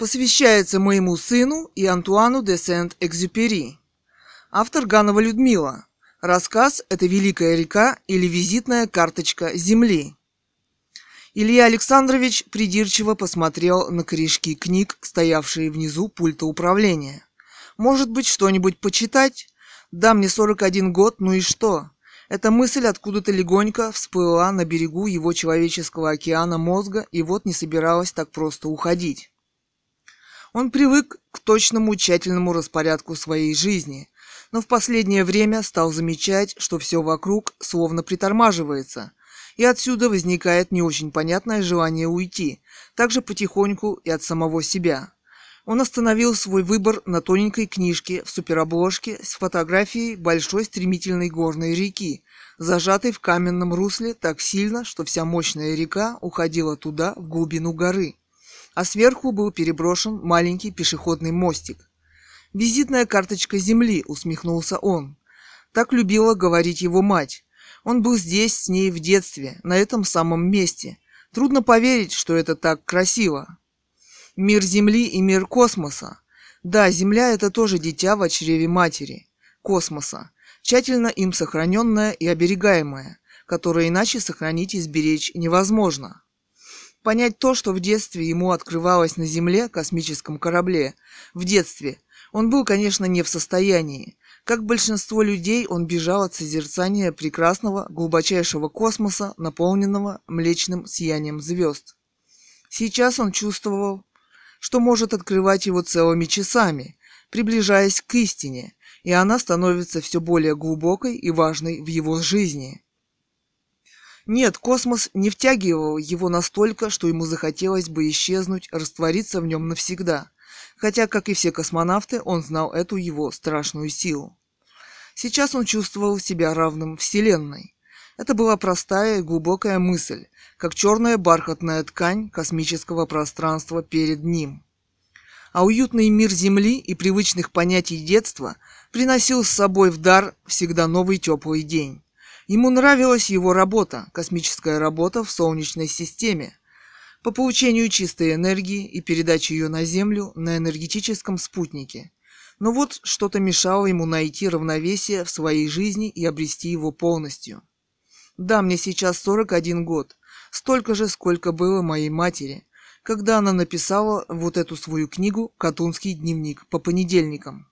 Посвящается моему сыну и Антуану де Сент-Экзюпери. Автор Ганова Людмила. Рассказ «Это великая река» или визитная карточка Земли. Илья Александрович придирчиво посмотрел на корешки книг, стоявшие внизу пульта управления. «Может быть, что-нибудь почитать? Да, мне 41 год, ну и что?» Эта мысль откуда-то легонько всплыла на берегу его человеческого океана мозга и вот не собиралась так просто уходить. Он привык к точному тщательному распорядку своей жизни, но в последнее время стал замечать, что все вокруг словно притормаживается, и отсюда возникает не очень понятное желание уйти, также потихоньку и от самого себя. Он остановил свой выбор на тоненькой книжке в суперобложке с фотографией большой стремительной горной реки, зажатой в каменном русле так сильно, что вся мощная река уходила туда, в глубину горы. А сверху был переброшен маленький пешеходный мостик. «Визитная карточка земли», — усмехнулся он. Так любила говорить его мать. Он был здесь с ней в детстве, на этом самом месте. Трудно поверить, что это так красиво. Мир Земли и мир космоса. Да, Земля – это тоже дитя в чреве матери. Космоса. Тщательно им сохраненное и оберегаемое, которое иначе сохранить и сберечь невозможно. Понять то, что в детстве ему открывалось на Земле, космическом корабле, в детстве, он был, конечно, не в состоянии. Как большинство людей, он бежал от созерцания прекрасного, глубочайшего космоса, наполненного млечным сиянием звезд. Сейчас он чувствовал, что может открывать его целыми часами, приближаясь к истине, и она становится все более глубокой и важной в его жизни. Нет, космос не втягивал его настолько, что ему захотелось бы исчезнуть, раствориться в нем навсегда, хотя, как и все космонавты, он знал эту его страшную силу. Сейчас он чувствовал себя равным Вселенной. Это была простая и глубокая мысль, как черная бархатная ткань космического пространства перед ним. А уютный мир Земли и привычных понятий детства приносил с собой в дар всегда новый теплый день. Ему нравилась его работа, космическая работа в Солнечной системе, по получению чистой энергии и передаче ее на Землю на энергетическом спутнике. Но вот что-то мешало ему найти равновесие в своей жизни и обрести его полностью. Да, мне сейчас 41 год, столько же, сколько было моей матери, когда она написала вот эту свою книгу «Катунский дневник» по понедельникам.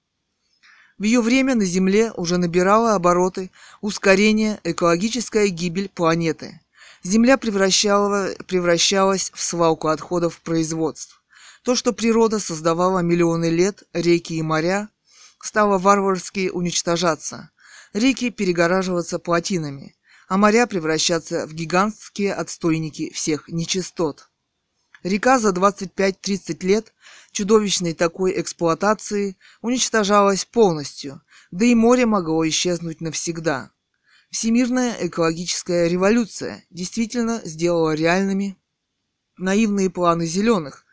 В ее время на Земле уже набирала обороты ускорение экологическая гибель планеты. Земля превращала, превращалась в свалку отходов производств. То, что природа создавала миллионы лет, реки и моря, стало варварски уничтожаться. Реки перегораживаться плотинами а моря превращаться в гигантские отстойники всех нечистот. Река за 25-30 лет чудовищной такой эксплуатации уничтожалась полностью, да и море могло исчезнуть навсегда. Всемирная экологическая революция действительно сделала реальными наивные планы зеленых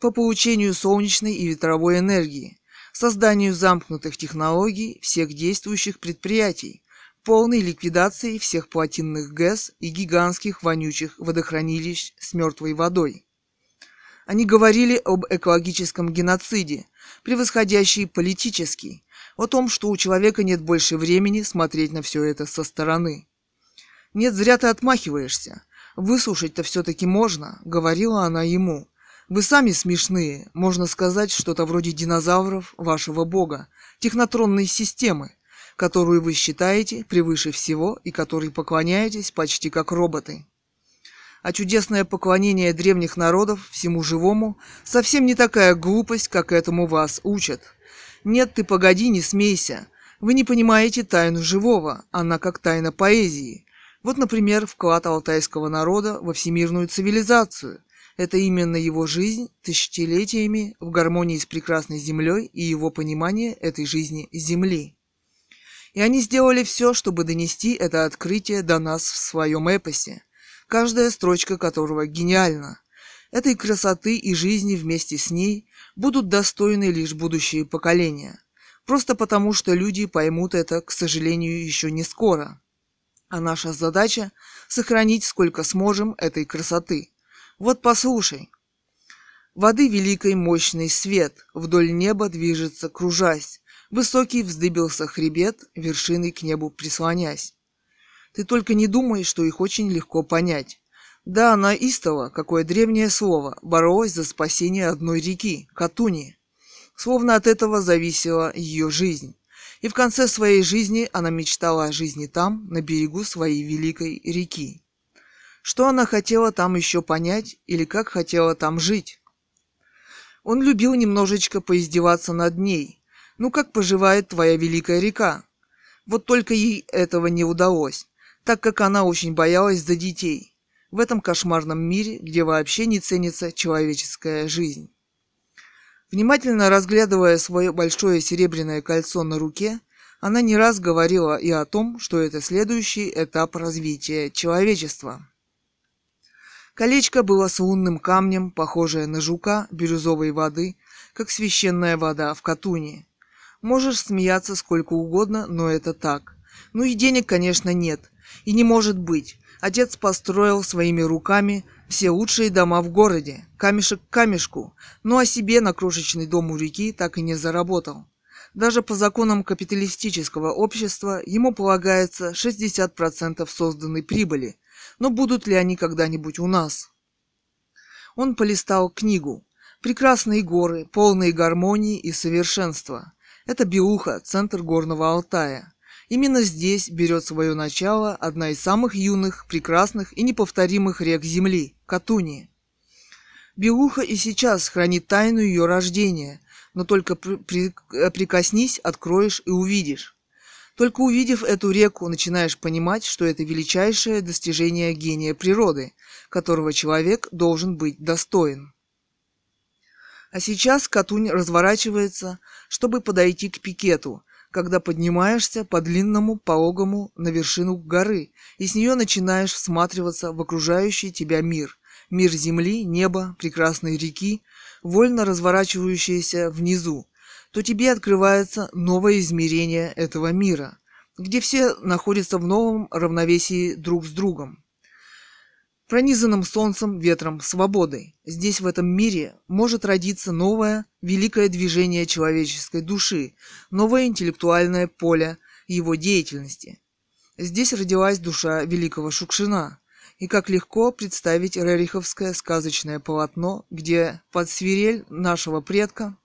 по получению солнечной и ветровой энергии, созданию замкнутых технологий всех действующих предприятий, полной ликвидации всех плотинных ГЭС и гигантских вонючих водохранилищ с мертвой водой. Они говорили об экологическом геноциде, превосходящий политический, о том, что у человека нет больше времени смотреть на все это со стороны. «Нет, зря ты отмахиваешься. Выслушать-то все-таки можно», — говорила она ему. «Вы сами смешные, можно сказать, что-то вроде динозавров вашего бога, технотронной системы которую вы считаете превыше всего и которой поклоняетесь почти как роботы. А чудесное поклонение древних народов всему живому совсем не такая глупость, как этому вас учат. Нет, ты погоди, не смейся. Вы не понимаете тайну живого, она как тайна поэзии. Вот, например, вклад алтайского народа во всемирную цивилизацию. Это именно его жизнь тысячелетиями в гармонии с прекрасной землей и его понимание этой жизни Земли. И они сделали все, чтобы донести это открытие до нас в своем эпосе, каждая строчка которого гениальна. Этой красоты и жизни вместе с ней будут достойны лишь будущие поколения. Просто потому, что люди поймут это, к сожалению, еще не скоро. А наша задача – сохранить сколько сможем этой красоты. Вот послушай. Воды великой мощный свет вдоль неба движется, кружась. Высокий вздыбился хребет, вершиной к небу прислонясь. Ты только не думай, что их очень легко понять. Да, она истово, какое древнее слово, боролась за спасение одной реки, Катуни. Словно от этого зависела ее жизнь. И в конце своей жизни она мечтала о жизни там, на берегу своей великой реки. Что она хотела там еще понять или как хотела там жить? Он любил немножечко поиздеваться над ней. Ну как поживает твоя великая река? Вот только ей этого не удалось, так как она очень боялась за детей. В этом кошмарном мире, где вообще не ценится человеческая жизнь. Внимательно разглядывая свое большое серебряное кольцо на руке, она не раз говорила и о том, что это следующий этап развития человечества. Колечко было с лунным камнем, похожее на жука бирюзовой воды, как священная вода в Катуне. Можешь смеяться сколько угодно, но это так. Ну и денег, конечно, нет. И не может быть. Отец построил своими руками все лучшие дома в городе, камешек к камешку, но о себе на крошечный дом у реки так и не заработал. Даже по законам капиталистического общества ему полагается 60% созданной прибыли, но будут ли они когда-нибудь у нас? Он полистал книгу. Прекрасные горы, полные гармонии и совершенства. Это Биуха, центр горного Алтая. Именно здесь берет свое начало одна из самых юных, прекрасных и неповторимых рек Земли – Катуни. Белуха и сейчас хранит тайну ее рождения, но только при, при, прикоснись, откроешь и увидишь. Только увидев эту реку, начинаешь понимать, что это величайшее достижение гения природы, которого человек должен быть достоин. А сейчас Катунь разворачивается, чтобы подойти к пикету, когда поднимаешься по длинному пологому на вершину горы, и с нее начинаешь всматриваться в окружающий тебя мир. Мир земли, неба, прекрасной реки, вольно разворачивающиеся внизу, то тебе открывается новое измерение этого мира, где все находятся в новом равновесии друг с другом пронизанным солнцем, ветром, свободой. Здесь, в этом мире, может родиться новое, великое движение человеческой души, новое интеллектуальное поле его деятельности. Здесь родилась душа великого Шукшина. И как легко представить рериховское сказочное полотно, где под свирель нашего предка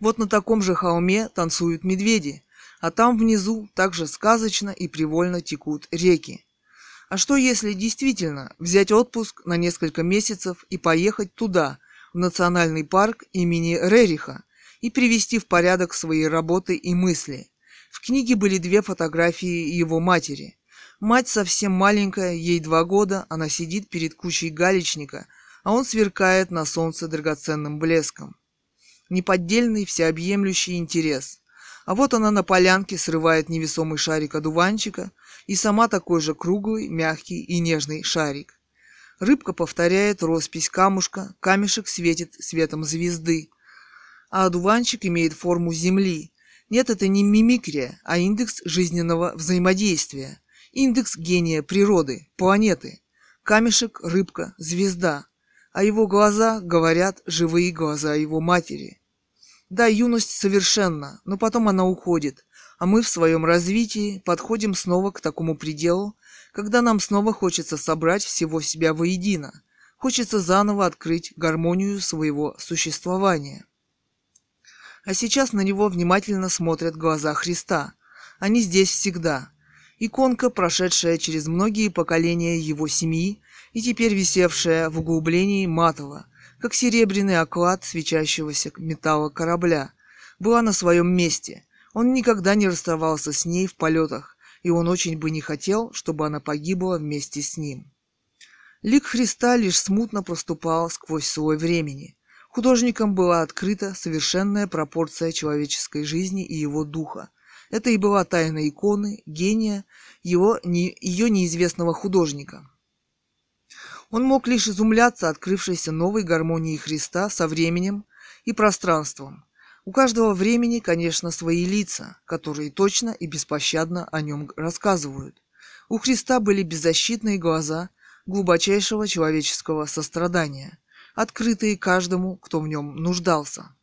вот на таком же холме танцуют медведи, а там внизу также сказочно и привольно текут реки. А что если действительно взять отпуск на несколько месяцев и поехать туда, в национальный парк имени Рериха, и привести в порядок свои работы и мысли? В книге были две фотографии его матери. Мать совсем маленькая, ей два года, она сидит перед кучей галечника, а он сверкает на солнце драгоценным блеском. Неподдельный всеобъемлющий интерес. А вот она на полянке срывает невесомый шарик одуванчика, и сама такой же круглый, мягкий и нежный шарик. Рыбка повторяет роспись камушка, камешек светит светом звезды, а одуванчик имеет форму земли. Нет, это не мимикрия, а индекс жизненного взаимодействия, индекс гения природы, планеты. Камешек, рыбка, звезда. А его глаза говорят живые глаза его матери. Да, юность совершенна, но потом она уходит, а мы в своем развитии подходим снова к такому пределу, когда нам снова хочется собрать всего себя воедино, хочется заново открыть гармонию своего существования. А сейчас на него внимательно смотрят глаза Христа. Они здесь всегда. Иконка, прошедшая через многие поколения его семьи и теперь висевшая в углублении матово, как серебряный оклад свечащегося металла корабля, была на своем месте. Он никогда не расставался с ней в полетах, и он очень бы не хотел, чтобы она погибла вместе с ним. Лик Христа лишь смутно проступал сквозь слой времени. Художникам была открыта совершенная пропорция человеческой жизни и его духа. Это и была тайна иконы, гения, его, не, ее неизвестного художника. Он мог лишь изумляться открывшейся новой гармонии Христа со временем и пространством. У каждого времени, конечно, свои лица, которые точно и беспощадно о нем рассказывают. У Христа были беззащитные глаза глубочайшего человеческого сострадания, открытые каждому, кто в нем нуждался.